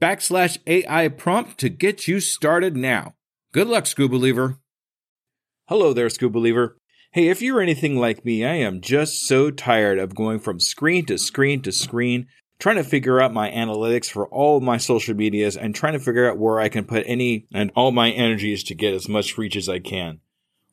backslash AI prompt to get you started now. Good luck, Scuba Believer. Hello there, Scuba Believer. Hey, if you're anything like me, I am just so tired of going from screen to screen to screen, trying to figure out my analytics for all my social medias and trying to figure out where I can put any and all my energies to get as much reach as I can.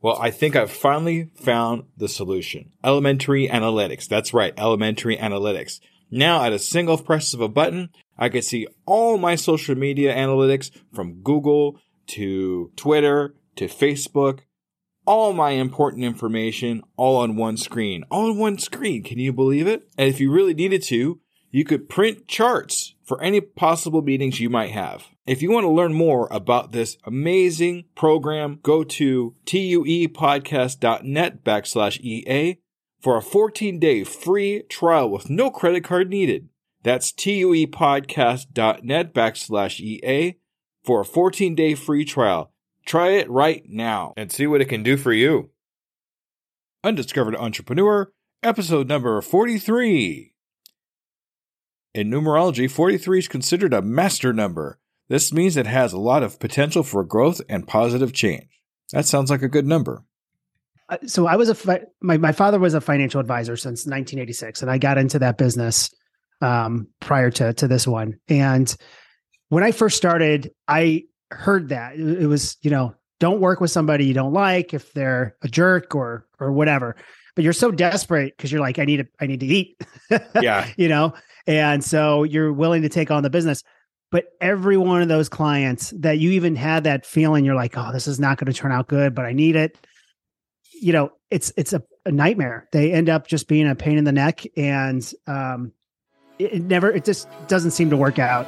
Well, I think I've finally found the solution. Elementary analytics. That's right. Elementary analytics. Now at a single press of a button, I could see all my social media analytics from Google to Twitter to Facebook, all my important information all on one screen. All on one screen. Can you believe it? And if you really needed to, you could print charts for any possible meetings you might have. If you want to learn more about this amazing program, go to tuepodcast.net backslash EA for a 14 day free trial with no credit card needed. That's tuepodcast.net backslash EA for a 14 day free trial. Try it right now and see what it can do for you. Undiscovered Entrepreneur, episode number 43. In numerology, 43 is considered a master number. This means it has a lot of potential for growth and positive change. That sounds like a good number. Uh, so I was a fi- my my father was a financial advisor since 1986, and I got into that business um, prior to to this one. And when I first started, I heard that it, was you know don't work with somebody you don't like if they're a jerk or or whatever. But you're so desperate because you're like I need to I need to eat. Yeah. you know, and so you're willing to take on the business. But every one of those clients that you even had that feeling, you're like, oh, this is not going to turn out good, but I need it you know it's it's a, a, nightmare they end up just being a pain in the neck and um it, never it just doesn't seem to work out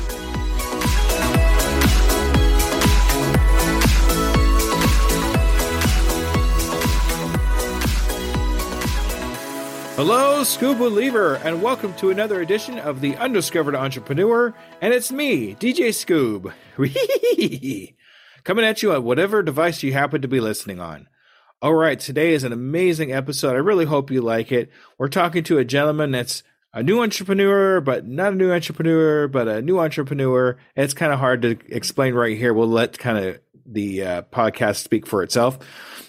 Hello, Scuba Believer, and welcome to another edition of the Undiscovered Entrepreneur. And it's me, DJ Skoob, coming at you on whatever device you happen to be listening on. All right, today is an amazing episode. I really hope you like it. We're talking to a gentleman that's a new entrepreneur, but not a new entrepreneur, but a new entrepreneur. It's kind of hard to explain right here. We'll let kind of the uh, podcast speak for itself.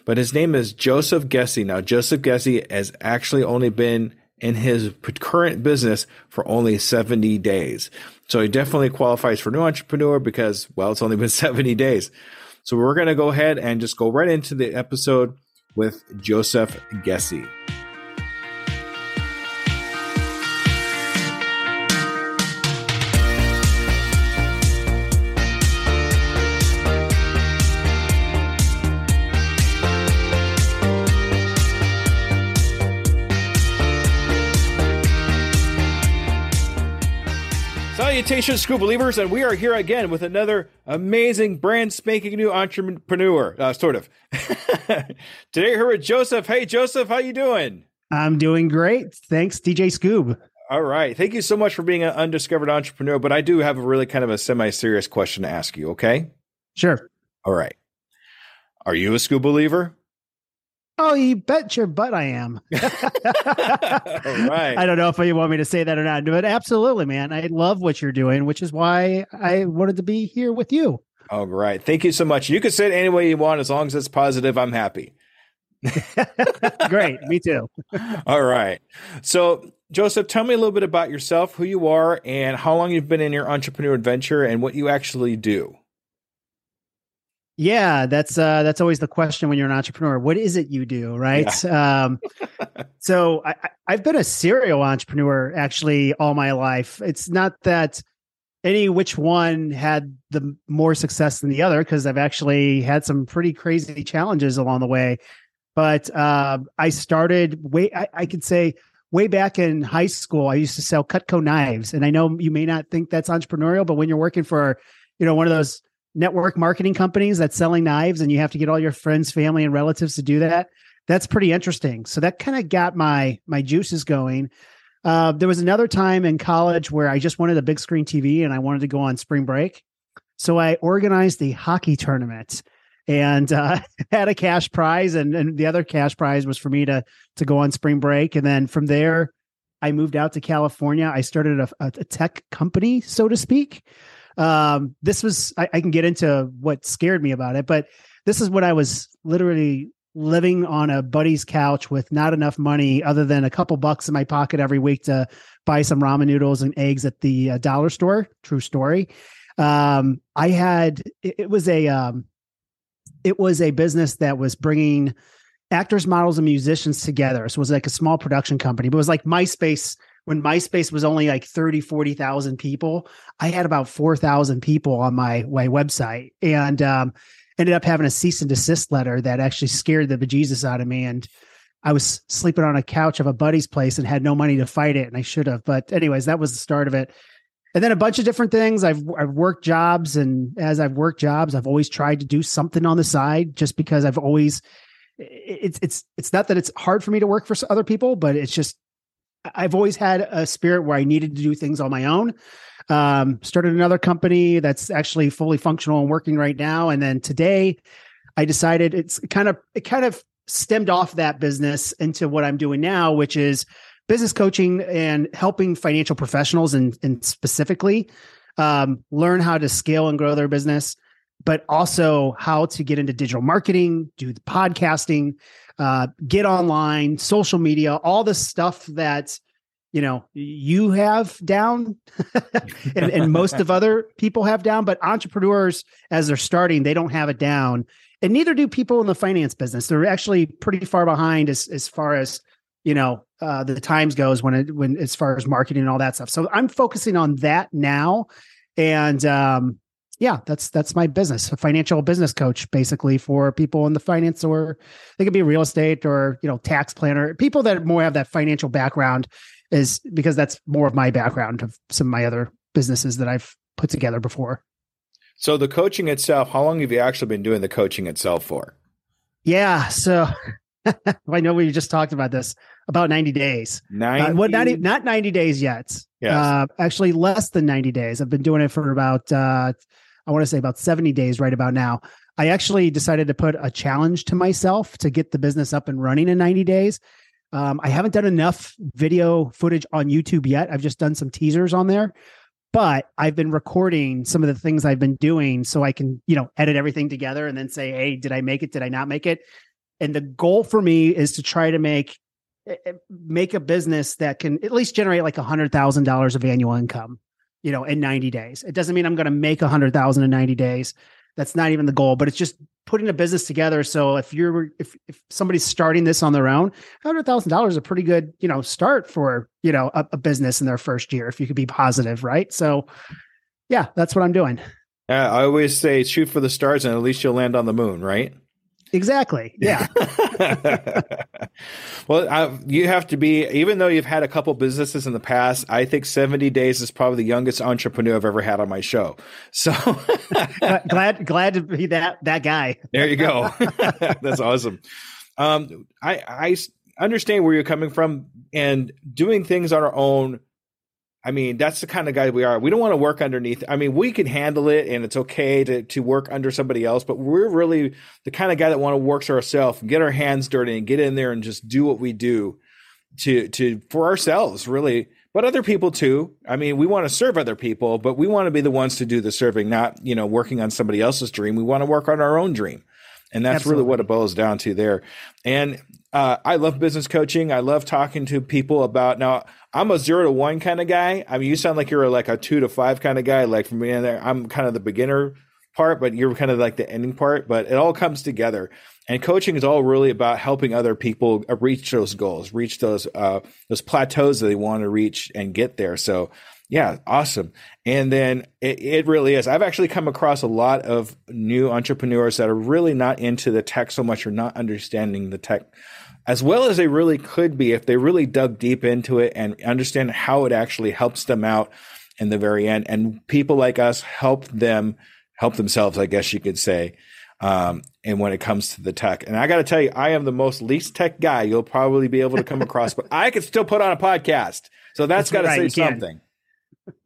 But his name is Joseph Gissy. Now, Joseph Gissy has actually only been in his current business for only 70 days. So he definitely qualifies for new entrepreneur because, well, it's only been 70 days. So we're going to go ahead and just go right into the episode with Joseph Gissy. Salutations, Scuba Believers, and we are here again with another amazing, brand spanking new entrepreneur, uh, sort of. Today, here with Joseph. Hey, Joseph, how you doing? I'm doing great. Thanks, DJ Skoob. All right. Thank you so much for being an undiscovered entrepreneur, but I do have a really kind of a semi-serious question to ask you, okay? Sure. All right. Are you a Scuba Believer? Oh, you bet your butt I am. right. I don't know if you want me to say that or not, but absolutely, man. I love what you're doing, which is why I wanted to be here with you. All right. Thank you so much. You can say it any way you want as long as it's positive. I'm happy. Great. Me too. All right. So, Joseph, tell me a little bit about yourself, who you are, and how long you've been in your entrepreneur adventure and what you actually do. Yeah, that's uh that's always the question when you're an entrepreneur. What is it you do, right? Yeah. um so I I've been a serial entrepreneur actually all my life. It's not that any which one had the more success than the other because I've actually had some pretty crazy challenges along the way. But uh, I started way I, I could say way back in high school. I used to sell Cutco knives, and I know you may not think that's entrepreneurial, but when you're working for you know one of those network marketing companies that's selling knives and you have to get all your friends, family, and relatives to do that. That's pretty interesting. So that kind of got my my juices going. Uh, there was another time in college where I just wanted a big screen TV and I wanted to go on spring break. So I organized the hockey tournament and uh, had a cash prize, and, and the other cash prize was for me to to go on spring break. And then from there, I moved out to California. I started a, a tech company, so to speak. Um, this was I, I can get into what scared me about it, but this is when I was literally living on a buddy's couch with not enough money other than a couple bucks in my pocket every week to buy some ramen noodles and eggs at the uh, dollar store. True story. Um, I had it, it was a um, it was a business that was bringing actors, models, and musicians together. So it was like a small production company, but it was like MySpace when MySpace was only like 30, 40,000 people, I had about 4,000 people on my, my website and um, ended up having a cease and desist letter that actually scared the bejesus out of me. And I was sleeping on a couch of a buddy's place and had no money to fight it. And I should have. But, anyways, that was the start of it. And then a bunch of different things. I've I've worked jobs, and as I've worked jobs, I've always tried to do something on the side, just because I've always it's it's it's not that it's hard for me to work for other people, but it's just I've always had a spirit where I needed to do things on my own. Um, started another company that's actually fully functional and working right now. And then today I decided it's kind of, it kind of stemmed off that business into what I'm doing now, which is business coaching and helping financial professionals and, and specifically um, learn how to scale and grow their business, but also how to get into digital marketing, do the podcasting, uh, get online, social media, all the stuff that you know you have down and, and most of other people have down but entrepreneurs as they're starting they don't have it down. And neither do people in the finance business. They're actually pretty far behind as as far as you know uh, the times goes when it when as far as marketing and all that stuff. So i'm focusing on that now. And um yeah, that's that's my business, a financial business coach, basically for people in the finance or they could be real estate or you know tax planner, people that more have that financial background, is because that's more of my background of some of my other businesses that I've put together before. So the coaching itself, how long have you actually been doing the coaching itself for? Yeah, so I know we just talked about this about 90 days. 90 uh, well, not, not 90 days yet. Yes. Uh, actually less than 90 days. I've been doing it for about uh, I want to say about 70 days right about now. I actually decided to put a challenge to myself to get the business up and running in 90 days. Um, I haven't done enough video footage on YouTube yet. I've just done some teasers on there, but I've been recording some of the things I've been doing so I can, you know, edit everything together and then say, hey, did I make it? Did I not make it? And the goal for me is to try to make eh, eh, make a business that can at least generate like a hundred thousand dollars of annual income you know, in 90 days. It doesn't mean I'm going to make a hundred thousand in 90 days. That's not even the goal, but it's just putting a business together. So if you're, if, if somebody's starting this on their own, hundred thousand dollars is a pretty good, you know, start for, you know, a, a, business in their first year, if you could be positive. Right. So yeah, that's what I'm doing. I always say shoot for the stars and at least you'll land on the moon. Right. Exactly. Yeah. well, I, you have to be, even though you've had a couple businesses in the past, I think 70 days is probably the youngest entrepreneur I've ever had on my show. So glad, glad to be that, that guy. There you go. That's awesome. Um, I, I understand where you're coming from and doing things on our own I mean, that's the kind of guy we are. We don't want to work underneath. I mean, we can handle it and it's okay to, to work under somebody else, but we're really the kind of guy that want to work for ourselves, get our hands dirty and get in there and just do what we do to, to, for ourselves, really, but other people too. I mean, we want to serve other people, but we want to be the ones to do the serving, not, you know, working on somebody else's dream. We want to work on our own dream. And that's Absolutely. really what it boils down to there. And uh, I love business coaching. I love talking to people about now. I'm a zero to one kind of guy. I mean, you sound like you're like a two to five kind of guy. Like from being there. I'm kind of the beginner part, but you're kind of like the ending part. But it all comes together. And coaching is all really about helping other people uh, reach those goals, reach those uh, those plateaus that they want to reach and get there. So yeah, awesome. And then it, it, really is. I've actually come across a lot of new entrepreneurs that are really not into the tech so much or not understanding the tech as well as they really could be if they really dug deep into it and understand how it actually helps them out in the very end. And people like us help them help themselves, I guess you could say. Um, and when it comes to the tech, and I got to tell you, I am the most least tech guy you'll probably be able to come across, but I could still put on a podcast. So that's, that's got to right, say something.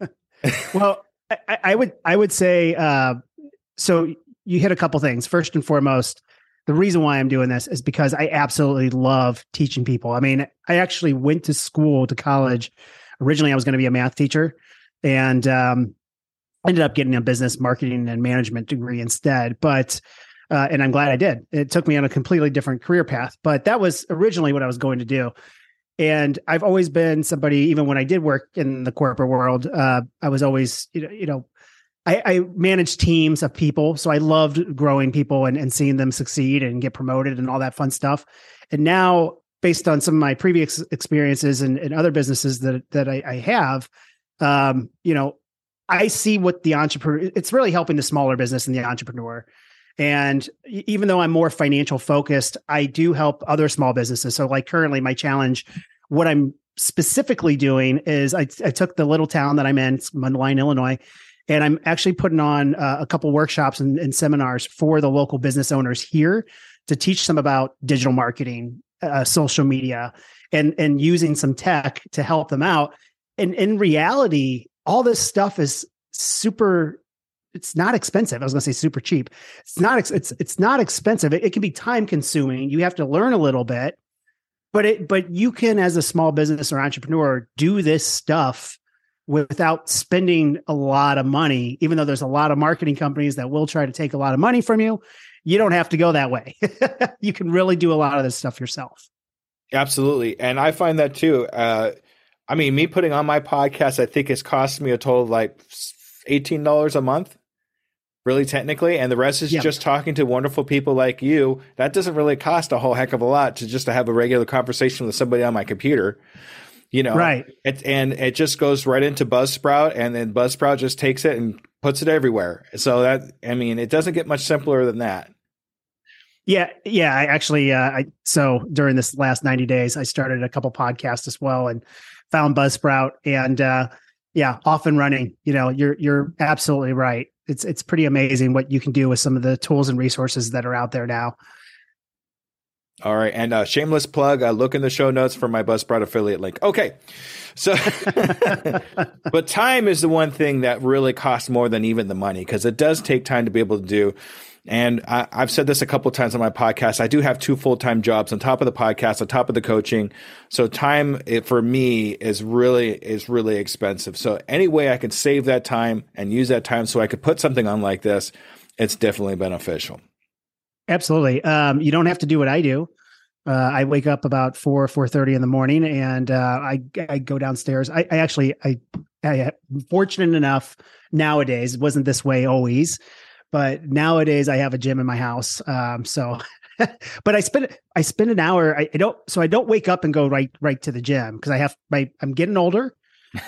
well, I, I, would I would say uh, so. You hit a couple things. First and foremost, the reason why I'm doing this is because I absolutely love teaching people. I mean, I actually went to school to college. Originally, I was going to be a math teacher, and um, ended up getting a business marketing and management degree instead. But uh, and I'm glad I did. It took me on a completely different career path, but that was originally what I was going to do. And I've always been somebody, even when I did work in the corporate world, uh, I was always, you know, you know I, I, managed teams of people. So I loved growing people and, and seeing them succeed and get promoted and all that fun stuff. And now, based on some of my previous experiences and, and other businesses that, that I, I have, um, you know, I see what the entrepreneur, it's really helping the smaller business and the entrepreneur. And even though I'm more financial focused, I do help other small businesses. So, like currently, my challenge, what I'm specifically doing is I, I took the little town that I'm in, Mundelein, Illinois, and I'm actually putting on uh, a couple workshops and, and, seminars for the local business owners here to teach them about digital marketing, uh, social media, and and using some tech to help them out. And in reality, all this stuff is super it's not expensive. I was going to say super cheap. It's not. It's it's not expensive. It, it, can be time consuming. You have to learn a little bit, but it but you can as a small business or entrepreneur do this stuff without spending a lot of money. Even though there's a lot of marketing companies that will try to take a lot of money from you, you don't have to go that way. you can really do a lot of this stuff yourself. Absolutely, and I find that too. Uh, I mean, me putting on my podcast, I think it's cost me a total of like eighteen dollars a month really technically, and the rest is just talking to wonderful people like you. That doesn't really cost a whole heck of a lot to just to have a regular conversation with somebody on my computer. You know, right? It, and it just goes right into Buzzsprout, and then Buzzsprout just takes it and puts it everywhere. So that I mean, it doesn't get much simpler than that. Yeah, yeah. I actually, uh, I so during this last ninety days, I started a couple podcasts as well, and found Buzzsprout, and uh, yeah, off and running. You know, you're you're absolutely right it's it's pretty amazing what you can do with some of the tools and resources that are out there now. All right, and uh, shameless plug. Uh, look in the show notes for my Buzzsprout affiliate link. Okay, so, but time is the one thing that really costs more than even the money because it does take time to be able to do. And I, have said this a couple times on my podcast. I do have two full time jobs on top of the podcast, on top of the coaching. So time it, for me is really is really expensive. So any way I can save that time and use that time so I could put something on like this, it's definitely beneficial. Absolutely. Um, you don't have to do what I do. Uh, I wake up about four four thirty in the morning, and uh, I I go downstairs. I, I actually I I am fortunate enough nowadays. It wasn't this way always but nowadays I have a gym in my house. Um, so, but I spend I spend an hour. I, I, don't so I don't wake up and go right right to the gym because I have my I'm getting older.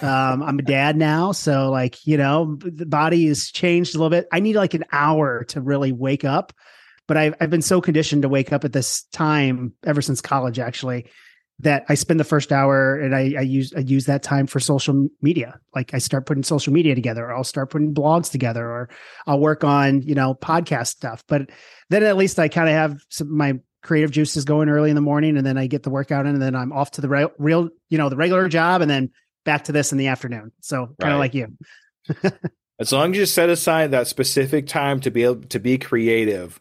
Um, I'm a dad now, so like you know the body has changed a little bit. I need like an hour to really wake up. But I've I've been so conditioned to wake up at this time ever since college, actually, that I spend the first hour and I, I, use I use that time for social media. Like I start putting social media together, or I'll start putting blogs together, or I'll work on you know podcast stuff. But then at least I kind of have some my creative juices going early in the morning, and then I get the workout in, and then I'm off to the real, real you know the regular job, and then back to this in the afternoon. So kind of right. like you. as long as you set aside that specific time to be able to be creative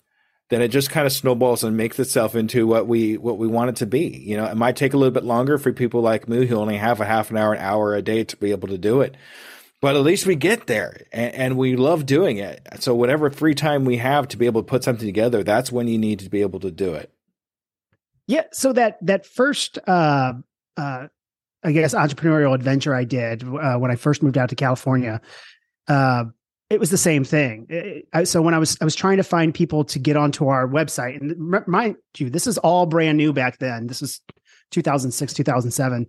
then it just kind of snowballs and makes itself into what we what we want it to be. You know, it might take a little bit longer for people like me who only have a half an hour, an hour a day to be able to do it. but at least we get there and, and, we love doing it. So whatever free time we have to be able to put something together, that's when you need to be able to do it. Yeah. So that that first, uh, uh, I guess, entrepreneurial adventure I did uh, when I first moved out to California, uh, it was the same thing. It, I, so when I was I was trying to find people to get onto our website, and mind you, this is all brand new back then. This was 2006, 2007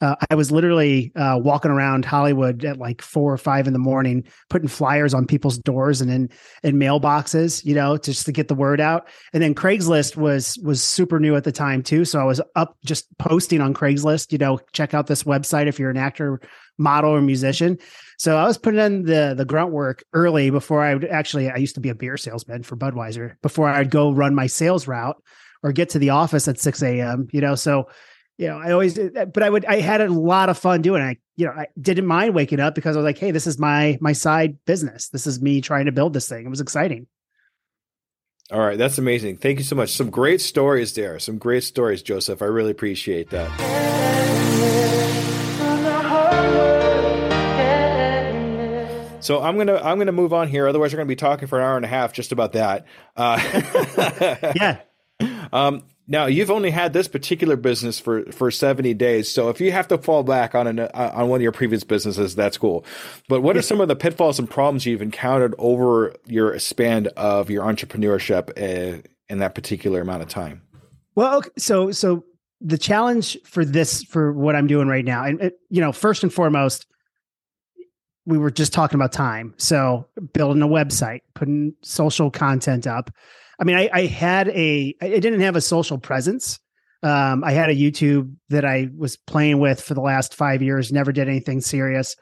uh, I was literally uh, walking around Hollywood at like four or five in the morning, putting flyers on people's doors and in in mailboxes, you know, just to get the word out. And then Craigslist was was super new at the time too, so I was up just posting on Craigslist. You know, check out this website if you're an actor, model, or musician. So I was putting in the the grunt work early before I would actually. I used to be a beer salesman for Budweiser before I'd go run my sales route or get to the office at six a.m. You know, so you know, I always, but I would, I had a lot of fun doing it. I, you know, I didn't mind waking up because I was like, Hey, this is my, my side business. This is me trying to build this thing. It was exciting. All right. That's amazing. Thank you so much. Some great stories there. Some great stories, Joseph. I really appreciate that. So I'm gonna I'm gonna move on here. Otherwise, we're gonna be talking for an hour and a half just about that. Uh, yeah. Um, now you've only had this particular business for for 70 days. So if you have to fall back on an uh, on one of your previous businesses, that's cool. But what are some of the pitfalls and problems you've encountered over your span of your entrepreneurship uh, in that particular amount of time? Well, okay, so so the challenge for this for what I'm doing right now, and it, you know, first and foremost, we were just talking about time. So building a website, putting social content up I mean, I, I had a, I didn't have a social presence. Um, I had a YouTube that I was playing with for the last five years, never did anything serious.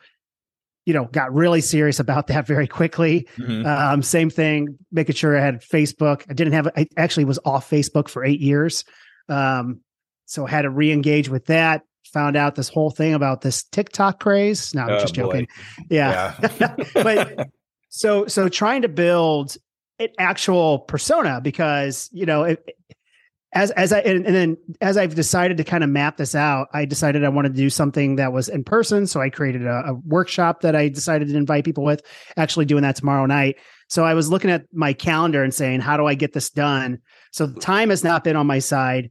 You know, got really serious about that very quickly. Mm-hmm. Um, same thing, making sure I had Facebook. I didn't have, I actually was off Facebook for eight years. Um, so I had to re engage with that. Found out this whole thing about this TikTok craze. No, I'm oh, just joking. Boy. Yeah. yeah. but so, so trying to build an actual persona because you know it, as as I and, and, then as I've decided to kind of map this out, I decided I wanted to do something that was in person. So I created a, a, workshop that I decided to invite people with. Actually, doing that tomorrow night. So I was looking at my calendar and saying, "How do I get this done?" So time has not been on my side.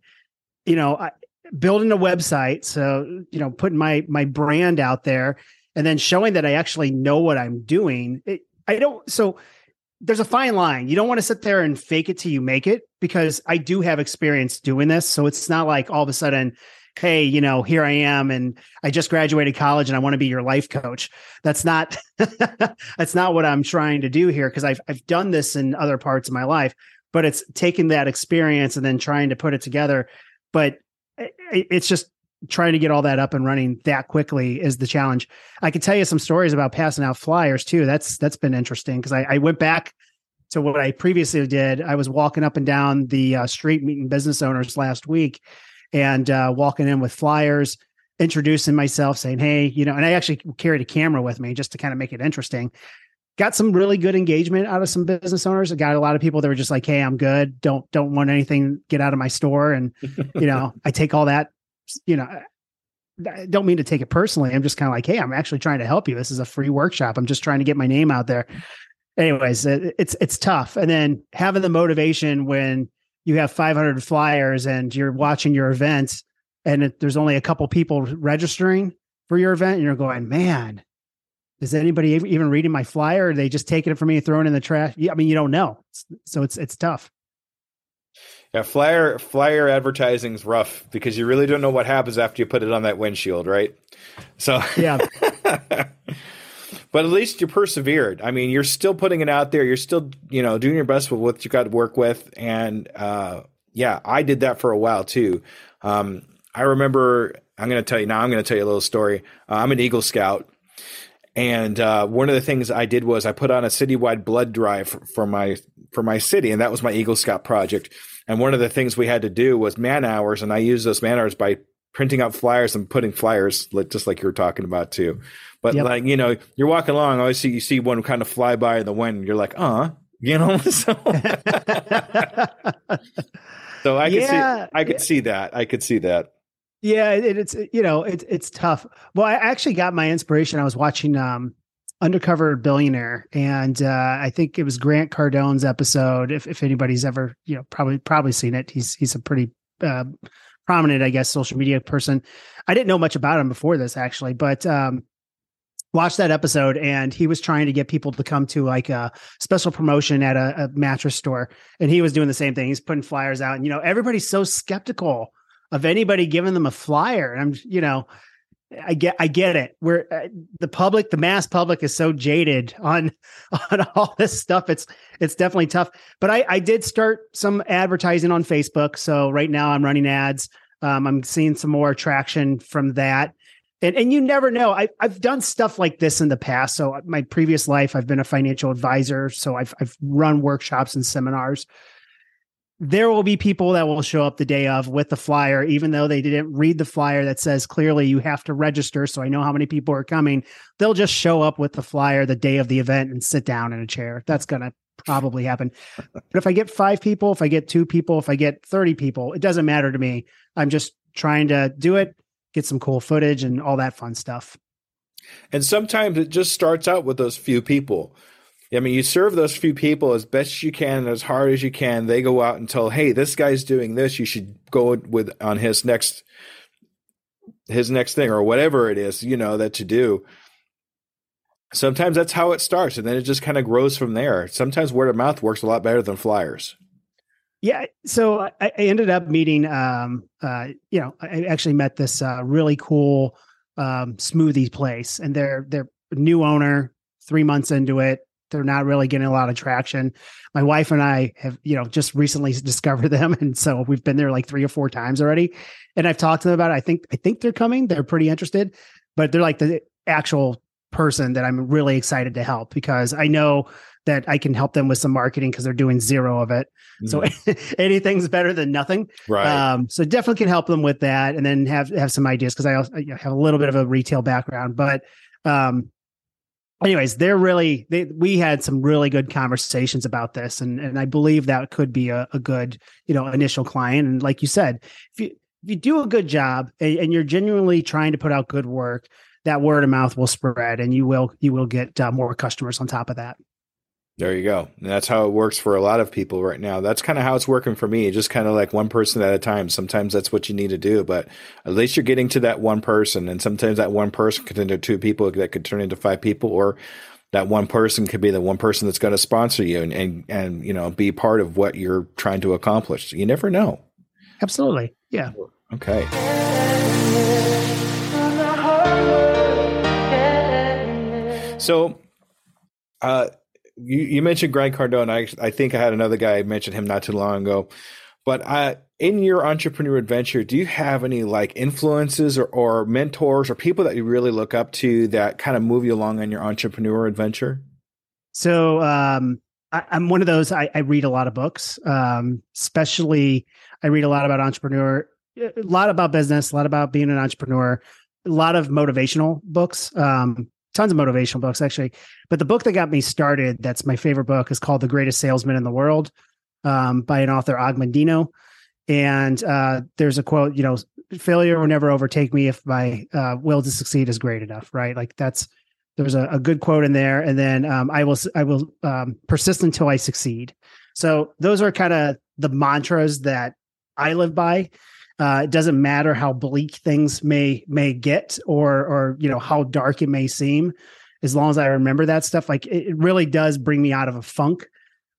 You know, I, building a website. So you know, putting my my brand out there, and then showing that I actually know what I'm doing. It, I don't. So there's a fine line. You don't want to sit there and fake it till you make it because I do have experience doing this. So it's not like all of a sudden, hey, you know, here I am and I just graduated college and I want to be your life coach. That's not that's not what I'm trying to do here because I've I've done this in other parts of my life, but it's taking that experience and then trying to put it together. But it's just trying to get all that up and running that quickly is the challenge. I could tell you some stories about passing out flyers too. That's that's been interesting because I, I, went back to what I previously did. I was walking up and down the uh, street meeting business owners last week, and uh, walking in with flyers, introducing myself, saying, "Hey, you know," and I actually carried a camera with me just to kind of make it interesting. Got some really good engagement out of some business owners. I got a lot of people that were just like, "Hey, I'm good. Don't don't want anything. Get out of my store." And you know, I take all that you know, I don't mean to take it personally. I'm just kind of like, hey, I'm actually trying to help you. This is a free workshop. I'm just trying to get my name out there. Anyways, it's it's tough. And then having the motivation when you have 500 flyers and you're watching your event and it, there's only a couple people registering for your event and you're going, man, is anybody even reading my flyer? Or are they just taking it from me and throwing it in the trash? I mean, you don't know. So it's it's tough. Yeah, flyer flyer advertising is rough because you really don't know what happens after you put it on that windshield, right? So yeah. but at least you persevered. I mean, you're still putting it out there. You're still, you know, doing your best with what you got to work with. And uh, yeah, I did that for a while too. Um, I remember. I'm going to tell you now. I'm going to tell you a little story. Uh, I'm an Eagle Scout, and uh, one of the things I did was I put on a citywide blood drive for, for my for my city, and that was my Eagle Scout project. And one of the things we had to do was man hours, and I used those man hours by printing out flyers and putting flyers, just like you were talking about too. But yep. like you know, you're walking along, always see you see one kind of fly by in the wind, you're like, uh, you know. so, so I could yeah. see, I could see that, I could see that. Yeah, it, it's you know, it's it's tough. Well, I actually got my inspiration. I was watching um undercover billionaire, and uh, I think it was Grant Cardone's episode. If if anybody's ever you know probably probably seen it, he's he's a pretty uh, prominent, I guess, social media person. I didn't know much about him before this actually, but um, watched that episode and he was trying to get people to come to like a special promotion at a, a, mattress store and he was doing the same thing he's putting flyers out and you know everybody's so skeptical of anybody giving them a flyer and i'm you know i get i get it where uh, the public the mass public is so jaded on on all this stuff it's it's definitely tough but i i did start some advertising on facebook so right now i'm running ads um, i'm seeing some more traction from that and and you never know. I I've done stuff like this in the past. So my previous life, I've been a financial advisor. So I've I've run workshops and seminars. There will be people that will show up the day of with the flyer, even though they didn't read the flyer that says clearly you have to register. So I know how many people are coming. They'll just show up with the flyer the day of the event and sit down in a chair. That's gonna probably happen. But if I get five people, if I get two people, if I get 30 people, it doesn't matter to me. I'm just trying to do it get some cool footage and all that fun stuff. And sometimes it just starts out with those few people. I mean, you serve those few people as best you can and as hard as you can. They go out and tell, "Hey, this guy's doing this. You should go with on his next his next thing or whatever it is, you know, that to do." Sometimes that's how it starts, and then it just kind of grows from there. Sometimes word of mouth works a lot better than flyers. Yeah. So I, I ended up meeting, um, uh, you know, I actually met this uh, really cool um, smoothie place, and they're they're new owner, three months into it. They're not really getting a lot of traction. My wife and I have, you know, just recently discovered them, and so we've been there like three or four times already. And I've talked to them about it. I think I think they're coming. They're pretty interested, but they're like the actual person that I'm really excited to help because I know that I can help them with some marketing because they're doing zero of it. Mm-hmm. So anything's better than nothing. Right. Um, so definitely can help them with that, and then have have some ideas because I also have a little bit of a retail background. But um, anyways, they're really they, we had some really good conversations about this, and and I believe that could be a, a good you know initial client. And like you said, if you if you do a good job and, and you're genuinely trying to put out good work, that word of mouth will spread, and you will you will get uh, more customers on top of that. There you go. And that's how it works for a lot of people right now. That's kind of how it's working for me. Just kind of like one person at a time. Sometimes that's what you need to do, but at least you're getting to that one person. And sometimes that one person could turn into two people that could turn into five people, or that one person could be the one person that's going to sponsor you and, and, and, you know, be part of what you're trying to accomplish. You never know. Absolutely. Yeah. Okay. So, uh, you, you mentioned Grant Cardone. I I think I had another guy I mentioned him not too long ago. But uh, in your entrepreneur adventure, do you have any like influences or, or mentors or people that you really look up to that kind of move you along on your entrepreneur adventure? So um, I, am one of those. I, I, read a lot of books, um, especially I read a lot about entrepreneur, a lot about business, a lot about being an entrepreneur, a lot of motivational books. Um, tons of motivational books actually. But the book that got me started, that's my favorite book, is called The Greatest Salesman in the World um, by an author, Og Mandino. And uh, there's a quote, you know, failure will never overtake me if my uh, will to succeed is great enough, right? Like that's there's a, a good quote in there. And then um, I will I will um, persist until I succeed. So those are kind of the mantras that I live by. Uh, it doesn't matter how bleak things may may get or or you know how dark it may seem as long as i remember that stuff like it, it really does bring me out of a funk.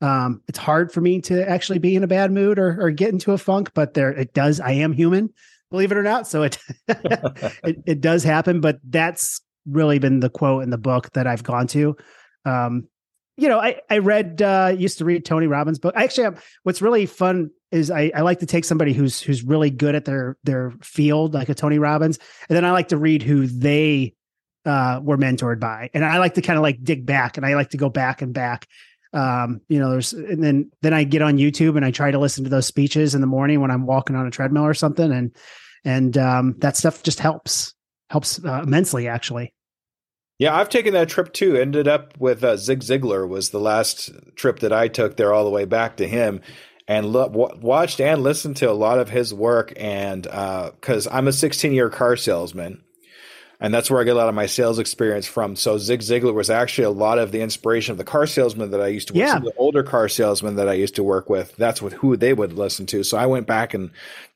Um, it's hard for me to actually be in a bad mood or, or get into a funk but there it does i am human believe it or not so it, it it does happen but that's really been the quote in the book that i've gone to. Um, you know, I I read uh used to read Tony Robbins book. I actually have what's really fun is I, I like to take somebody who's who's really good at their their field, like a Tony Robbins, and then I like to read who they uh were mentored by. And I like to kind of like dig back and I like to go back and back. Um, you know, there's and then then I get on YouTube and I try to listen to those speeches in the morning when I'm walking on a treadmill or something and and um that stuff just helps helps uh, immensely actually. Yeah, I've taken that trip too. Ended up with uh, Zig Ziglar was the last trip that I took there all the way back to him, and lo- w- watched and listened to a lot of his work. And because uh, I'm a 16 year car salesman, and that's where I get a lot of my sales experience from. So Zig Ziglar was actually a lot of the inspiration of the car salesman that I used to work Yeah. with, the older car salesman that I used to work with. That's what who they would listen to. So I went back and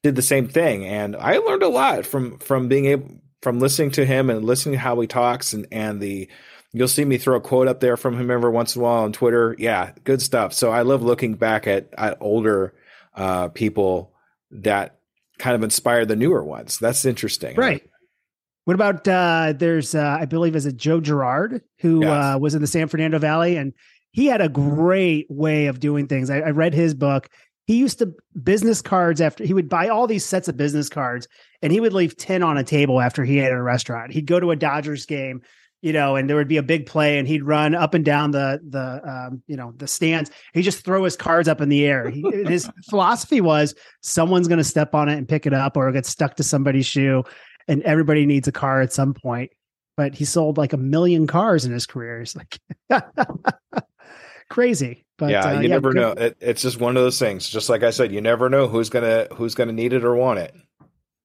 did the same thing, and I learned a lot from from being able from listening to him and listening to how he talks and and the you'll see me throw a quote up there from him every once in a while on Twitter. Yeah, good stuff. So I love looking back at at older uh, people that kind of inspire the newer ones. That's interesting. Right. What about uh there's uh I believe is it Joe Girard who Yes. uh was in the San Fernando Valley and he had a great way of doing things. I, I read his book. He used to business cards after he would buy all these sets of business cards and he would leave 10 on a table after he ate at a restaurant. He'd go to a Dodgers game, you know, and there would be a big play and he'd run up and down the the um, you know, the stands. He'd just throw his cards up in the air. He, his philosophy was someone's going to step on it and pick it up or get stuck to somebody's shoe and everybody needs a car at some point. But he sold like a million cars in his career. It's like crazy. But yeah, uh, you never good- know. It, it's just one of those things. Just like I said, you never know who's gonna who's gonna need it or want it.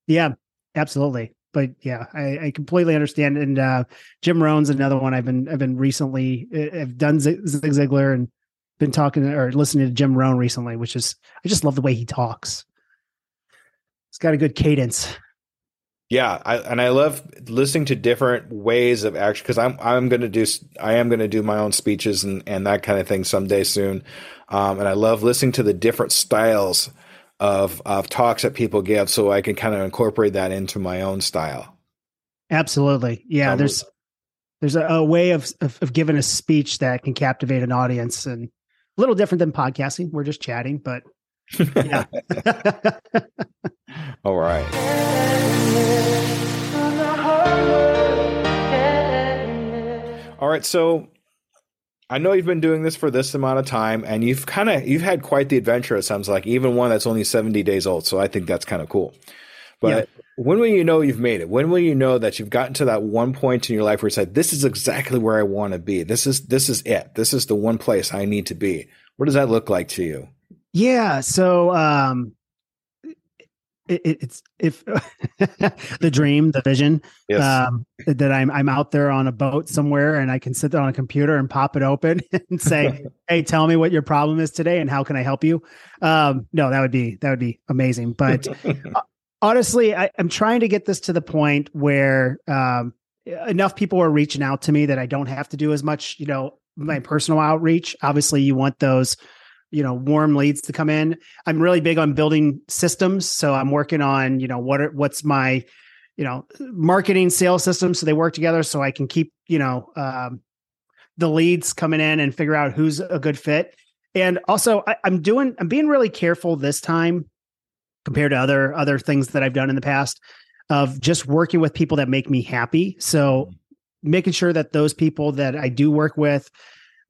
Yeah, absolutely. But yeah, I, I completely understand. And uh, Jim Rohn's another one I've been I've been recently uh, I've done Zig Zig Ziglar and been talking or listening to Jim Rohn recently, which is I just love the way he talks. He's got a good cadence. Yeah, I, and I love listening to different ways of action because I'm I'm gonna do i am gonna do my own speeches and and that kind of thing someday soon, um, and I love listening to the different styles of of talks that people give, so I can kind of incorporate that into my own style. Absolutely. Yeah, there's there's a, a way of, of of giving a speech that can captivate an audience and a little different than podcasting. We're just chatting, but yeah. All right. All right, so I know you've been doing this for this amount of time, and you've kind of you've had quite the adventure. It sounds like even one that's only seventy days old. So I think that's kind of cool. But when will you know you've made it? When will you know that you've gotten to that one point in your life where you said, "This is exactly where I want to be. This is this is it. This is the one place I need to be." What does that look like to you? Yeah. So um it, it- it's if the dream, the vision, um that I'm I'm out there on a boat somewhere and I can sit there on a computer and pop it open and say, Hey, tell me what your problem is today and how can I help you? Um, no, that would be that would be amazing. But honestly, I, I'm trying to get this to the point where um, enough people are reaching out to me that I don't have to do as much, you know, my personal outreach. Obviously, you want those, you know, warm leads to come in. I'm really big on building systems, so I'm working on, you know, what are what's my, you know, marketing sales system so they work together so I can keep, you know, um, the leads coming in and figure out who's a good fit. And also, I, I'm doing, I'm being really careful this time compared to other other things that I've done in the past of just working with people that make me happy. So making sure that those people that I do work with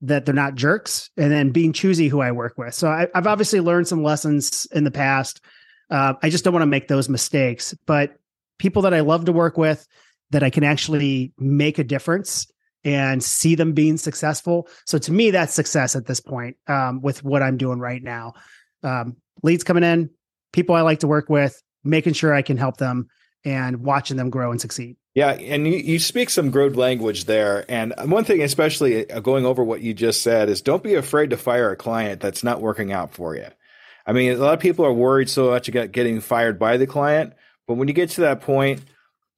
that they're not jerks and then being choosy who I work with. So I, I've obviously learned some lessons in the past. Uh, I just don't want to make those mistakes, but people that I love to work with that I can actually make a difference and see them being successful. So to me, that's success at this point um, with what I'm doing right now. Um, leads coming in, people I like to work with, making sure I can help them and watching them grow and succeed. Yeah, and you, you speak some growth language there. And one thing, especially uh, going over what you just said, is don't be afraid to fire a client that's not working out for you. I mean, a lot of people are worried so much about getting fired by the client, but when you get to that point,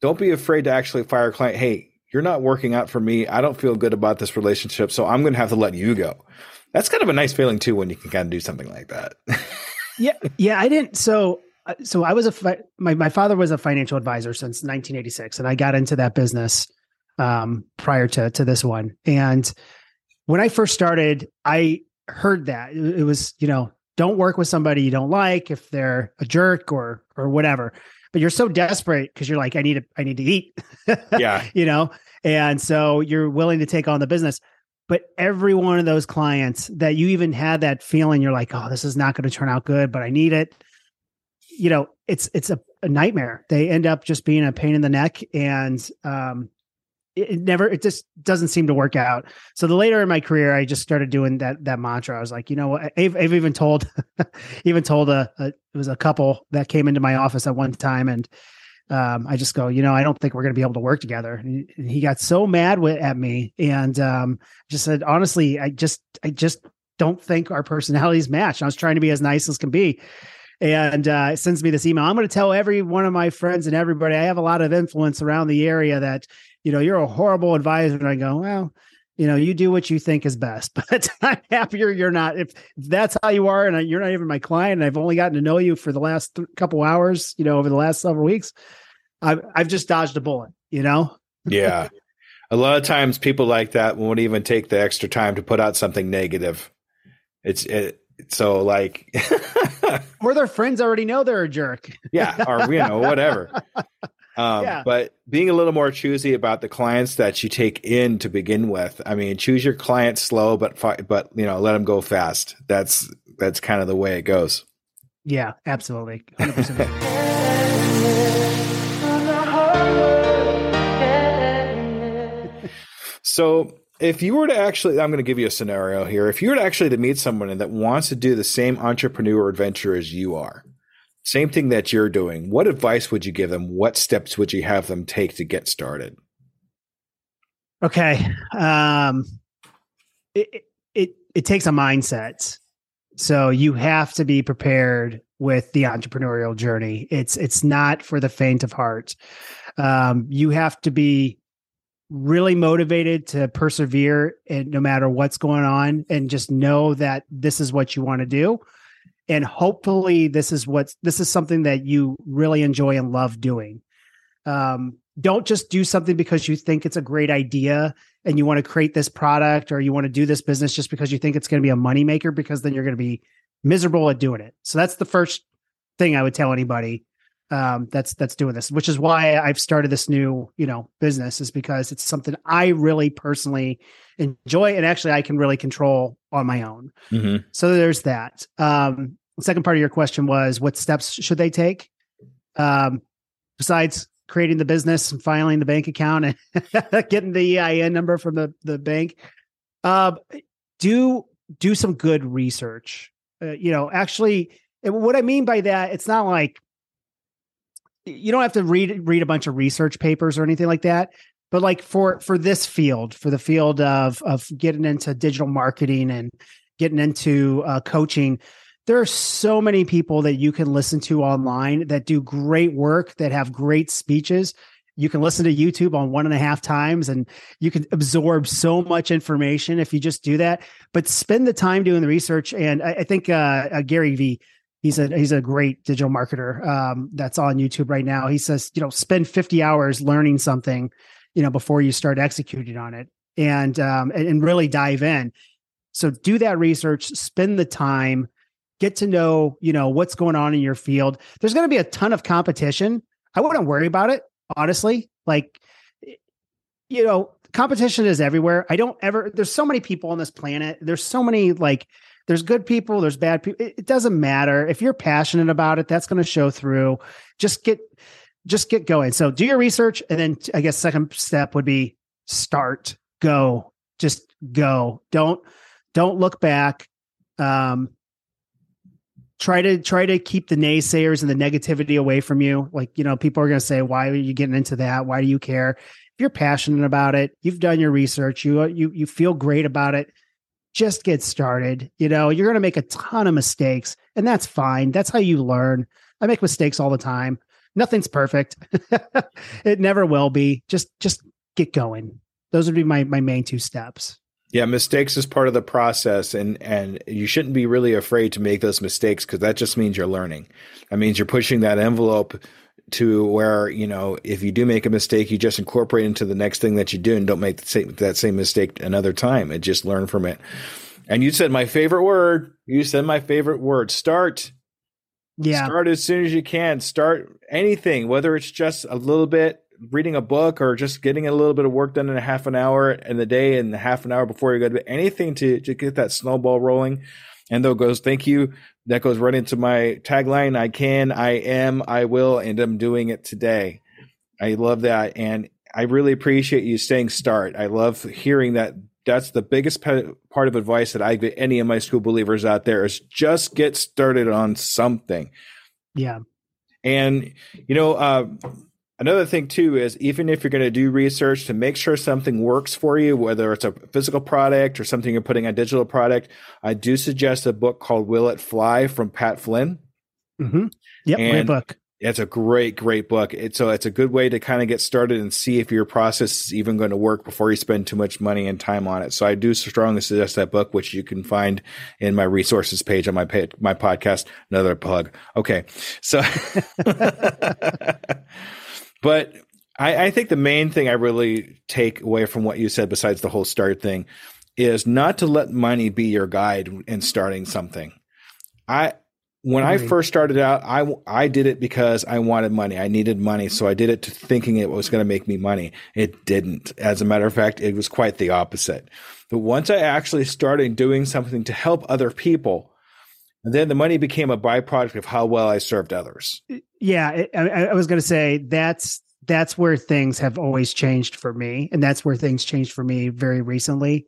don't be afraid to actually fire a client. Hey, you're not working out for me. I don't feel good about this relationship, so I'm going to have to let you go. That's kind of a nice feeling too when you can kind of do something like that. yeah, yeah. I didn't. So, so I was a fi- my my father was a financial advisor since 1986, and I got into that business um, prior to to this one. And when I first started, I heard that it, it was you know don't work with somebody you don't like if they're a jerk or or whatever. But you're so desperate because you're like I need to I need to eat. yeah, you know, and so you're willing to take on the business. But every one of those clients that you even had that feeling, you're like, oh, this is not going to turn out good, but I need it. You know, it's it's a, a nightmare. They end up just being a pain in the neck, and um, it, it never it just doesn't seem to work out. So the later in my career, I just started doing that that mantra. I was like, you know what? I've, I've even told even told a, a it was a couple that came into my office at one time, and um, I just go, you know, I don't think we're going to be able to work together. And he got so mad with, at me and um, just said, honestly, I just, I just don't think our personalities match. I was trying to be as nice as can be. And uh, sends me this email. I'm going to tell every one of my friends and everybody I have a lot of influence around the area that, you know, you're a horrible advisor. And I go, well, you know, you do what you think is best, but I'm happier you're not. If that's how you are, and you're not even my client, and I've only gotten to know you for the last th- couple hours, you know, over the last several weeks, I've I've just dodged a bullet, you know. yeah, a lot of times people like that won't even take the extra time to put out something negative. It's it, so like, or their friends already know they're a jerk. yeah, or you know whatever. Um, yeah. But being a little more choosy about the clients that you take in to begin with. I mean, choose your clients slow, but but you know, let them go fast. That's that's kind of the way it goes. Yeah, absolutely. So, if you were to actually, I'm going to give you a scenario here. If you were to actually to meet someone that wants to do the same entrepreneur adventure as you are, same thing that you're doing. What advice would you give them? What steps would you have them take to get started? Okay. Um, it, it, it takes a mindset. So you have to be prepared with the entrepreneurial journey. It's, it's not for the faint of heart. Um, you have to be really motivated to persevere and no matter what's going on and just know that this is what you want to do. And hopefully this is what this is something that you really enjoy and love doing. Um, don't just do something because you think it's a great idea and you want to create this product or you want to do this business just because you think it's going to be a moneymaker because then you're going to be miserable at doing it. So that's the first thing i would tell anybody um, that's that's doing this which is why i've started this new you know business is because it's something i really personally enjoy and actually i can really control on my own. Mm-hmm. So there's that. Um, the second part of your question was what steps should they take? Um, besides creating the business and filing the bank account and getting the EIN number from the, the bank, uh, do do some good research. Uh, you know, actually, what I mean by that, it's not like you don't have to read read a bunch of research papers or anything like that but like for for this field for the field of of getting into digital marketing and getting into uh, coaching there are so many people that you can listen to online that do great work that have great speeches. You can listen to youtube on one and a half times and you can absorb so much information if you just do that. But spend the time doing the research and i, I think uh, uh, gary vee he's a he's a great digital marketer um, that's on youtube right now. He says you know spend 50 hours learning something you know before you start executing on it and um, and, and really dive in. So do that research spend the time get to know you know what's going on in your field. There's going to be a ton of competition. I wouldn't worry about it honestly. Like you know competition is everywhere. I don't ever there's so many people on this planet. There's so many like there's good people there's bad people it, it doesn't matter if you're passionate about it that's going to show through just get just get going. So do your research, and then I guess second step would be start, go, just go. Don't don't look back. Um, try to try to keep the naysayers and the negativity away from you. Like you know, people are going to say, "Why are you getting into that? Why do you care?" If you're passionate about it, you've done your research, you you you feel great about it. Just get started. You know, you're going to make a ton of mistakes, and that's fine. That's how you learn. I make mistakes all the time nothing's perfect. it never will be. Just just get going. Those would be my my main two steps. Yeah, mistakes is part of the process and and you shouldn't be really afraid to make those mistakes because that just means you're learning. That means you're pushing that envelope to where, you know, if you do make a mistake, you just incorporate into the next thing that you do and don't make same, that same mistake another time and just learn from it. And you said my favorite word. You said my favorite word. Start. Yeah. Start as soon as you can. Start anything, whether it's just a little bit reading a book or just getting a little bit of work done in a half an hour in the day and the half an hour before you go to bed. Anything to, to get that snowball rolling. And though goes, thank you. That goes right into my tagline. I can, I am, I will, and I'm doing it today. I love that. And I really appreciate you saying start. I love hearing that that's the biggest part of advice that I give any of my Skoob believers out there is just get started on something. Yeah. And you know, uh, another thing too is even if you're going to do research to make sure something works for you, whether it's a physical product or something you're putting on digital product, I do suggest a book called "Will It Fly" from Pat Flynn. Mm-hmm. Yep, And- great book. It's a great, great book. It's so it's a good way to kind of get started and see if your process is even going to work before you spend too much money and time on it. So I do strongly suggest that book, which you can find in my resources page on my my podcast. Another plug. Okay, so, but I, I think the main thing I really take away from what you said, besides the whole start thing, is not to let money be your guide in starting something. I when I first started out, I I did it because I wanted money. I needed money, so I did it to thinking it was going to make me money. It didn't. As a matter of fact, it was quite the opposite. But once I actually started doing something to help other people, then the money became a byproduct of how well I served others. Yeah, I, I was going to say that's that's where things have always changed for me, and that's where things changed for me very recently.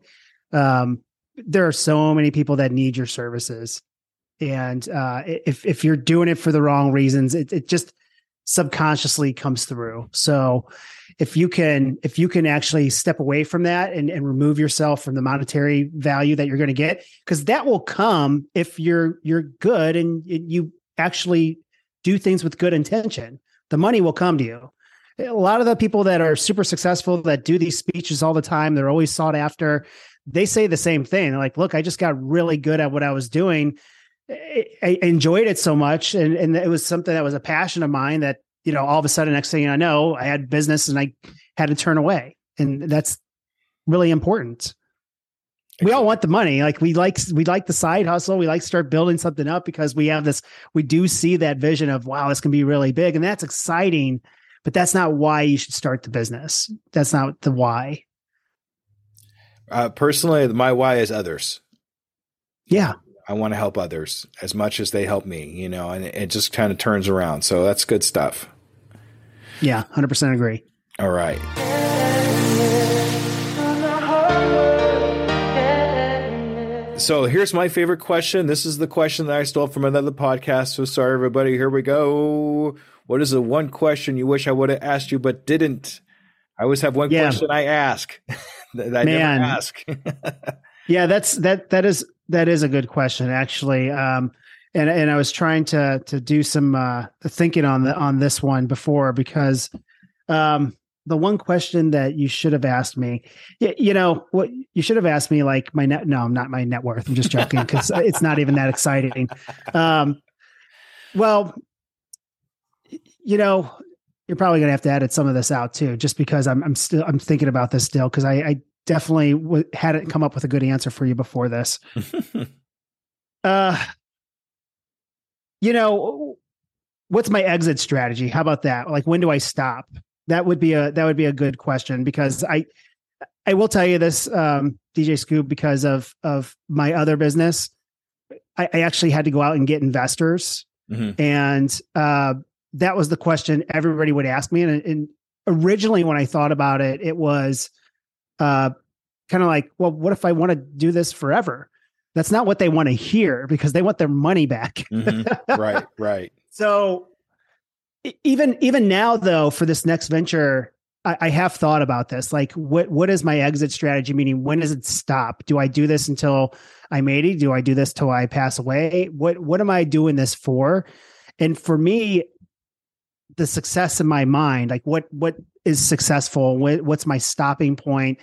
Um, there are so many people that need your services, and uh, if if you're doing it for the wrong reasons, it it just subconsciously comes through. So if you can if you can actually step away from that and, and remove yourself from the monetary value that you're going to get because that will come if you're you're good and you actually do things with good intention. The money will come to you. A lot of the people that are super successful that do these speeches all the time they're always sought after they say the same thing. They're like look i just got really good at what i was doing. I, enjoyed it so much. And, and it was something that was a passion of mine that you know all of a sudden next thing i know i had business and i had to turn away. And that's really important. We all want the money. Like we like we like the side hustle. We like to start building something up because we have this we do see that vision of wow this can be really big. And that's exciting but that's not why you should start the business. That's not the why. Uh, personally, my why is others. yeah. I want to help others as much as they help me, you know, and it just kind of turns around. So that's good stuff. Yeah 100% agree All right. So here's my favorite question. This is the question that I stole from another podcast. So sorry, everybody. Here we go. What is the one question you wish I would have asked you but didn't? I always have one Yeah. question I ask that I Man. never ask. Yeah, that's that that is that is a good question actually. Um and and I was trying to to do some uh thinking on the on this one before because um the one question that you should have asked me, y- you know, what you should have asked me like my net no, I'm not my net worth. I'm just joking cuz it's not even that exciting. Um well, you know, you're probably going to have to edit some of this out too just because I'm I'm still I'm thinking about this still cuz I I definitely w- hadn't come up with a good answer for you before this. Uh, you know, what's my exit strategy? How about that? Like, when do I stop? That would be a that would be a good question because I I will tell you this, um, DJ Skoob, because of of my other business, I, I actually had to go out and get investors, Mhm. and uh, that was the question everybody would ask me. And, and originally, when I thought about it, it was uh, kind of like, well, what if I want to do this forever? That's not what they want to hear because they want their money back. Mhm. Right, right. So even even now though for this next venture I, I have thought about this like what what is my exit strategy? Meaning when does it stop? Do i do this until i'm 80 do i do this till i pass away? What what am i doing this for? And for me the success in my mind like what what is successful? What, what's my stopping point?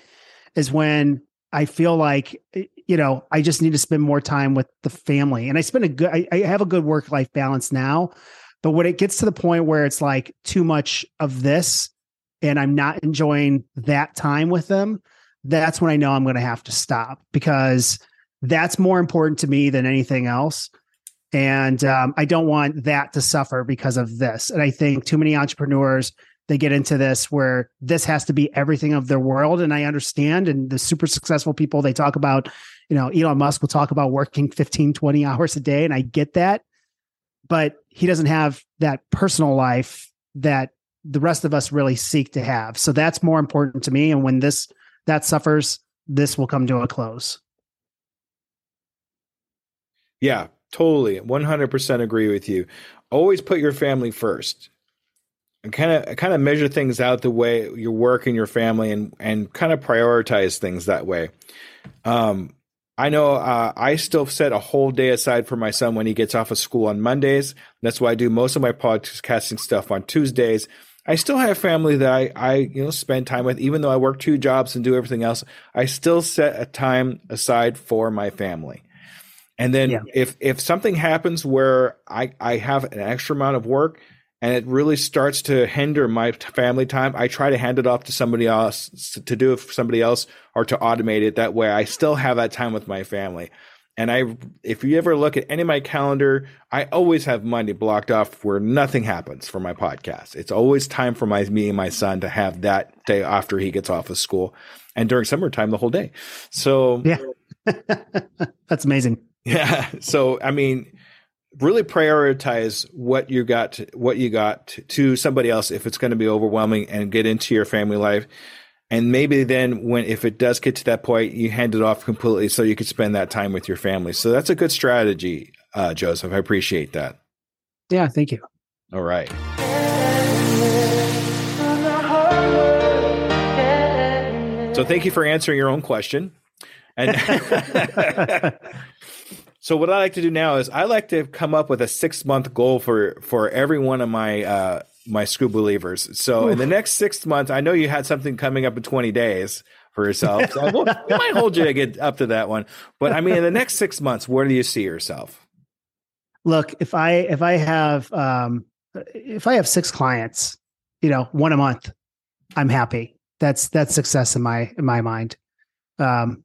Is when i feel like eh, you know i just need to spend more time with the family. And i spend a good i, I have a good work life balance now but when it gets to the point where it's like too much of this and i'm not enjoying that time with them that's when i know i'm going to have to stop because that's more important to me than anything else. And um, i don't want that to suffer because of this. And i think too many entrepreneurs they get into this where this has to be everything of their world. And i understand and the super successful people they talk about you know elon musk will talk about working 15 20 hours a day and i get that but he doesn't have that personal life that the rest of us really seek to have so that's more important to me and when this that suffers this will come to a close Yeah, totally. 100% agree with you. Always put your family first. And kind of kind of measure things out the way your work and your family and and kind of prioritize things that way. Um, I know uh, I still set a whole day aside for my son when he gets off of school on Mondays. That's why I do most of my podcasting stuff on Tuesdays. I still have family that I, I you know spend time with, even though I work two jobs and do everything else. I still set a time aside for my family. And then yeah. if if something happens where I I have an extra amount of work, and it really starts to hinder my family time, I try to hand it off to somebody else to do it for somebody else or to automate it. That way, I still have that time with my family. And I, if you ever look at any of my calendar, I always have Monday blocked off where nothing happens for my podcast. It's always time for my me and my son to have that day after he gets off of school, and during summertime the whole day. So yeah, that's amazing. Yeah. So I mean, really prioritize what you got what you got to somebody else if it's going to be overwhelming and get into your family life. And maybe then when if it does get to that point you hand it off completely so you could spend that time with your family. So that's a good strategy uh, joseph. I appreciate that. Yeah thank you. All right. So thank you for answering your own question. And So what I like to do now is I like to come up with a six month goal for for every one of my uh, my Skoob believers. So in the next six months, I know you had something coming up in twenty days for yourself. So we'll, we might hold you to get up to that one. But I mean, in the next six months, where do you see yourself? Look, if I if I have um, if I have six clients, you know, one a month, I'm happy. That's that's success in my in my mind. Um,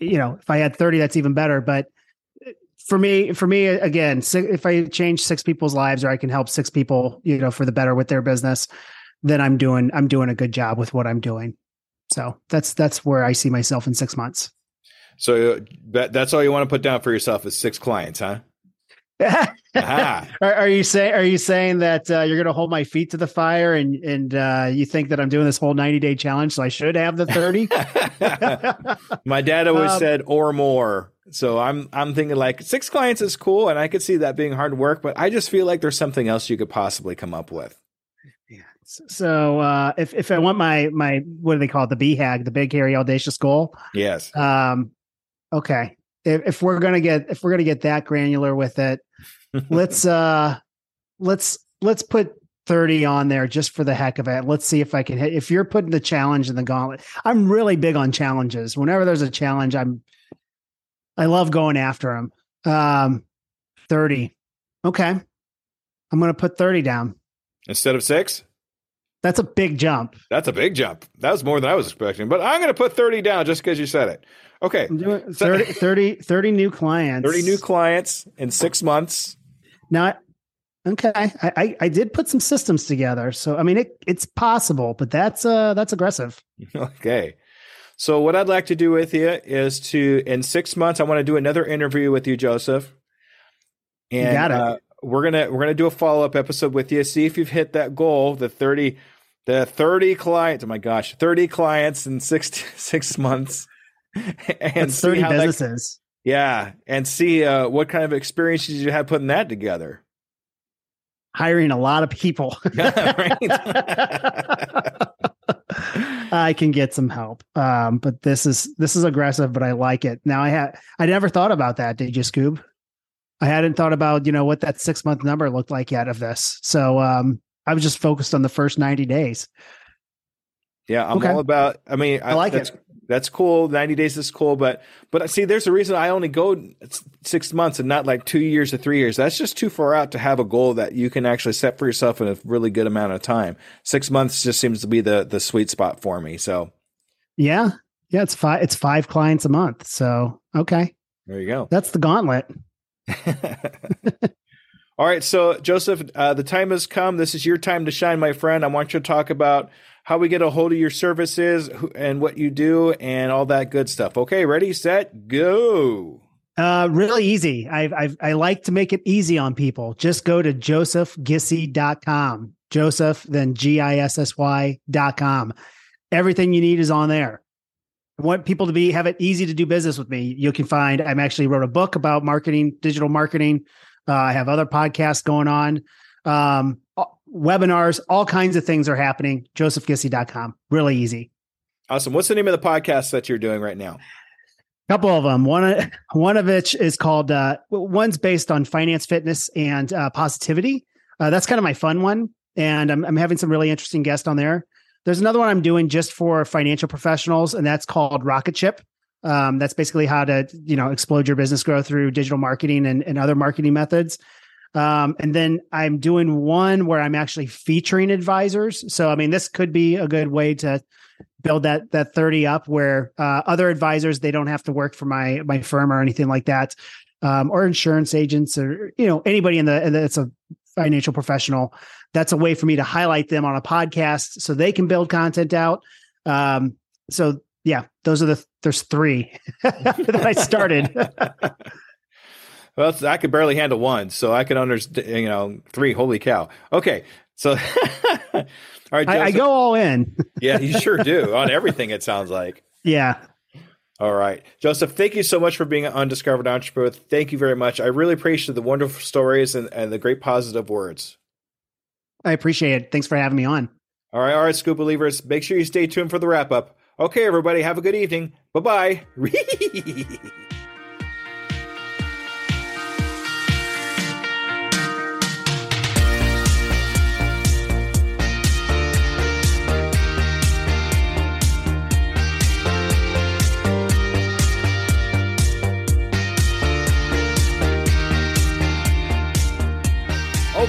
you know, if I had 30, that's even better. But for me, for me, again, if I change six people's lives or I can help six people, you know, for the better with their business, then I'm doing, I'm doing a good job with what I'm doing. So that's, that's where I see myself in six months. So that, that's all you want to put down for yourself is six clients, huh? are, are, you saying are you saying that uh, you're going to hold my feet to the fire and and uh, you think that I'm doing this whole 90 day challenge so I should have the 30? my dad always um, said or more. So I'm I'm thinking like six clients is cool and I could see that being hard work, but I just feel like there's something else you could possibly come up with. Yeah. So uh, if if I want my my what do they call it the BHAG the big hairy audacious goal? Yes. Um. Okay. If, if we're gonna get if we're gonna get that granular with it, let's uh let's let's put 30 on there just for the heck of it. Let's see if I can hit. If you're putting the challenge in the gauntlet, I'm really big on challenges. Whenever there's a challenge, I'm I love going after them. Um, 30. Okay. I'm going to put 30 down. Instead of six? That's a big jump. That's a big jump. That was more than I was expecting, but I'm going to put 30 down just because you said it. Okay. 30, 30, 30, new clients. 30 new clients in six months. Now, okay. I, I, I did put some systems together. So, I mean, it, it's possible, but that's, uh, that's aggressive. Okay. So what I'd like to do with you is to in six months I want to do another interview with you, Joseph. And you got it. Uh, we're gonna we're gonna do a follow up episode with you. See if you've hit that goal, the thirty, the thirty clients. Oh my gosh, thirty clients in six six months, and That's thirty businesses. That, yeah, and see uh, what kind of experiences you had putting that together. Hiring a lot of people. I can get some help. Um, but this is this is aggressive, but I like it. Now I had I never thought about that. Did you, Skoob? I hadn't thought about you know what that six month number looked like yet of this. So um, I was just focused on the first ninety days. Yeah, I'm okay. all about. I mean, I, I like it that's cool. 90 days is cool, but but see, there's a reason I only go six months and not like two years or three years. That's just too far out to have a goal that you can actually set for yourself in a really good amount of time. Six months just seems to be the the sweet spot for me. So, yeah, yeah, it's five. It's five clients a month. So okay, there you go. That's the gauntlet. All right, so Joseph, uh, the time has come. This is your time to shine, my friend. I want you to talk about how we get a hold of your services and what you do and all that good stuff. Okay, ready, set, go. Uh, really easy. I I I like to make it easy on people. Just go to josephgissy.com. Joseph, then G I S S Y dot com. Everything you need is on there. I want people to be have it easy to do business with me. You can find I'm actually wrote a book about marketing, digital marketing. Uh, I have other podcasts going on. um, webinars, all kinds of things are happening. josephgissy.com. Really easy. Awesome. What's the name of the podcast that you're doing right now? couple of them. One one of which is called uh, one's based on finance, fitness, and uh, positivity. Uh, that's kind of my fun one, and I'm I'm having some really interesting guests on there. There's another one I'm doing just for financial professionals, and that's called Rocket Ship. Um, that's basically how to you know explode your business growth through digital marketing and, and other marketing methods. Um, and then I'm doing one where I'm actually featuring advisors. So I mean, this could be a good way to build that that 30 up where uh, other advisors they don't have to work for my my firm or anything like that. Um, or insurance agents or you know anybody in the that's a financial professional. That's a way for me to highlight them on a podcast so they can build content out. Um, so yeah those are the there's three that i started well i could barely handle one so i can understand you know three holy cow okay so All right, I, I go all in. yeah, you sure do on everything. It sounds like. Yeah. All right. Joseph, thank you so much for being an undiscovered entrepreneur. Thank you very much. I really appreciate the wonderful stories and, and the great positive words. I appreciate it. Thanks for having me on. All right. All right, Skoob Believers. Make sure you stay tuned for the wrap up. Okay, everybody. Have a good evening. Bye bye.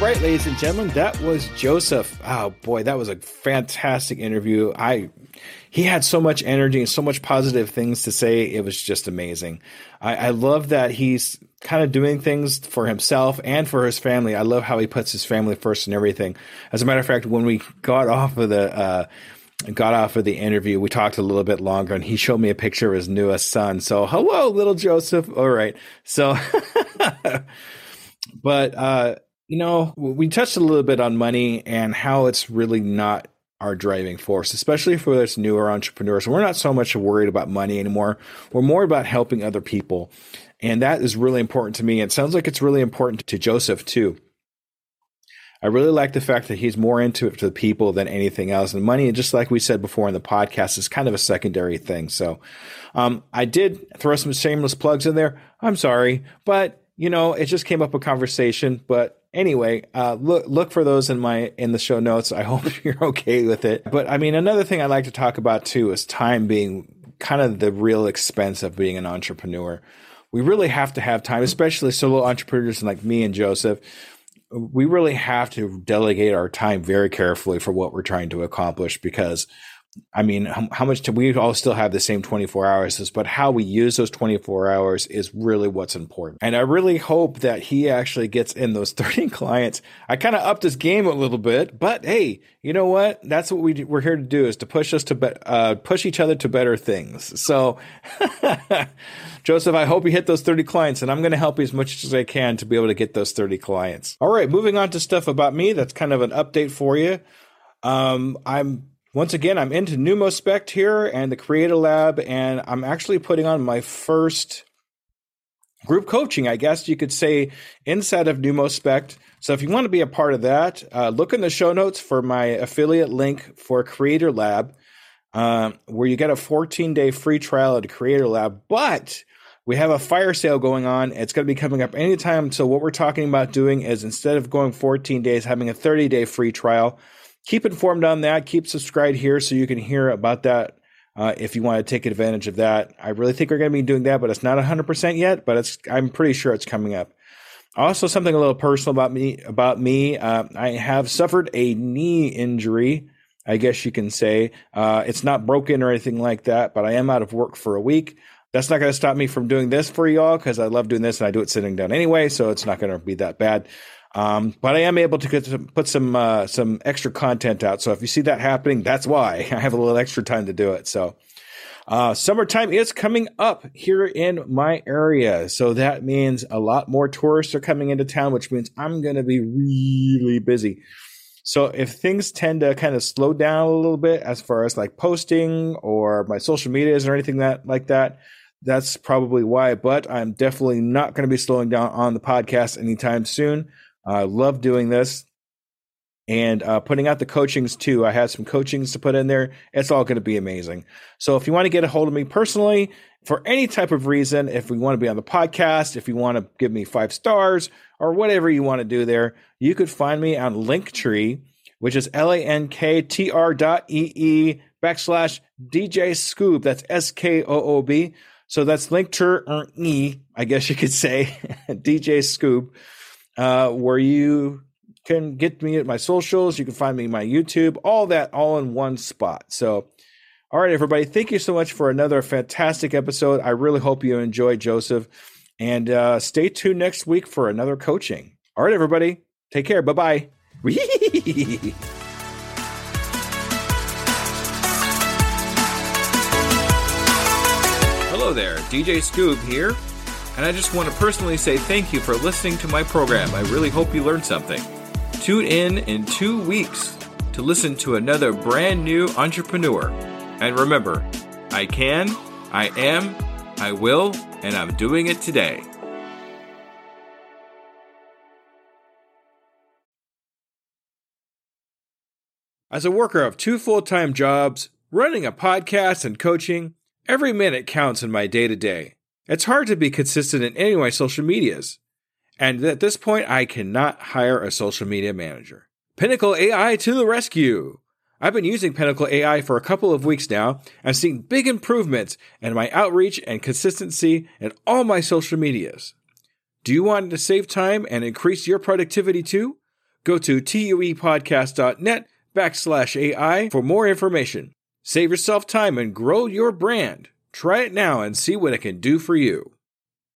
right, ladies and gentlemen, that was Joseph. Oh boy, that was a fantastic interview. I he had so much energy and so much positive things to say. It was just amazing. I, I love that he's kind of doing things for himself and for his family. I love how he puts his family first and everything. As a matter of fact, when we got off of the uh, got off of the interview, we talked a little bit longer, and he showed me a picture of his newest son. So, hello, little Joseph. All right, so. but uh you know, we touched a little bit on money and how it's really not our driving force, especially for those newer entrepreneurs. We're not so much worried about money anymore. We're more about helping other people. And that is really important to me. It sounds like it's really important to Joseph too. I really like the fact that he's more into it to the people than anything else. And money, just like we said before in the podcast, is kind of a secondary thing. So um, I did throw some shameless plugs in there. I'm sorry, but you know, it just came up a conversation. But anyway, uh, look look for those in my in the show notes. I hope you're okay with it. But I mean, another thing I like to talk about too is time being kind of the real expense of being an entrepreneur. We really have to have time, especially solo entrepreneurs like me and Joseph. We really have to delegate our time very carefully for what we're trying to accomplish because I mean, how, how much do we all still have the same 24 hours, but how we use those 24 hours is really what's important. And I really hope that he actually gets in those 30 clients. I kind of upped his game a little bit, but hey, you know what? That's what we, we're here to do is to push us to, be, uh, push each other to better things. So, Joseph, I hope you hit those 30 clients and I'm going to help you as much as I can to be able to get those 30 clients. All right. Moving on to stuff about me. That's kind of an update for you. Um, I'm once again, I'm into Numospect here and the Creator Lab, and I'm actually putting on my first group coaching, I guess you could say, inside of Numospect. So if you want to be a part of that, uh, look in the show notes for my affiliate link for Creator Lab, uh, where you get a 14 day free trial at Creator Lab. But we have a fire sale going on. It's going to be coming up anytime. So what we're talking about doing is instead of going 14 days, having a 30 day free trial keep informed on that. Keep subscribed here so you can hear about that uh, if you want to take advantage of that. I really think we're going to be doing that, but it's not 100% yet, but it's I'm pretty sure it's coming up. Also, something a little personal about me. About me, uh, I have suffered a knee injury. I guess you can say uh, it's not broken or anything like that, but I am out of work for a week. That's not going to stop me from doing this for y'all because I love doing this and I do it sitting down anyway, so it's not going to be that bad. Um, but I am able to some, put some uh, some extra content out. So if you see that happening, that's why I have a little extra time to do it. So uh, summertime is coming up here in my area, so that means a lot more tourists are coming into town, which means I'm going to be really busy. So if things tend to kind of slow down a little bit as far as like posting or my social medias or anything that like that, that's probably why. But I'm definitely not going to be slowing down on the podcast anytime soon. I love doing this. and uh, putting out the coachings too. I have some coachings to put in there. It's all going to be amazing. So if you want to get a hold of me personally for any type of reason, if we want to be on the podcast, if you want to give me five stars or whatever you want to do there, you could find me on Linktree, which is L A N K T R dot E E backslash DJ Skoob. That's S K O O B. So that's Linktree, I guess you could say, DJ Skoob, uh, where you can get me at my socials. You can find me my YouTube, all that all in one spot. So, all right, everybody, thank you so much for another fantastic episode. I really hope you enjoyed Joseph. And uh, stay tuned next week for another coaching. All right, everybody, take care. Bye bye. Hello there, DJ Skoob here, and I just want to personally say thank you for listening to my program. I really hope you learned something. Tune in in two weeks to listen to another brand new entrepreneur. And remember, I can, I am, I will, and I'm doing it today. As a worker of two full time jobs, running a podcast and coaching, every minute counts in my day to day. It's hard to be consistent in any of my social medias. And at this point, I cannot hire a social media manager. Pinnacle AI to the rescue! I've been using Pinnacle AI for a couple of weeks now and seen big improvements in my outreach and consistency in all my social medias. Do you want to save time and increase your productivity too? Go to tuepodcast.net backslash AI for more information. Save yourself time and grow your brand. Try it now and see what it can do for you.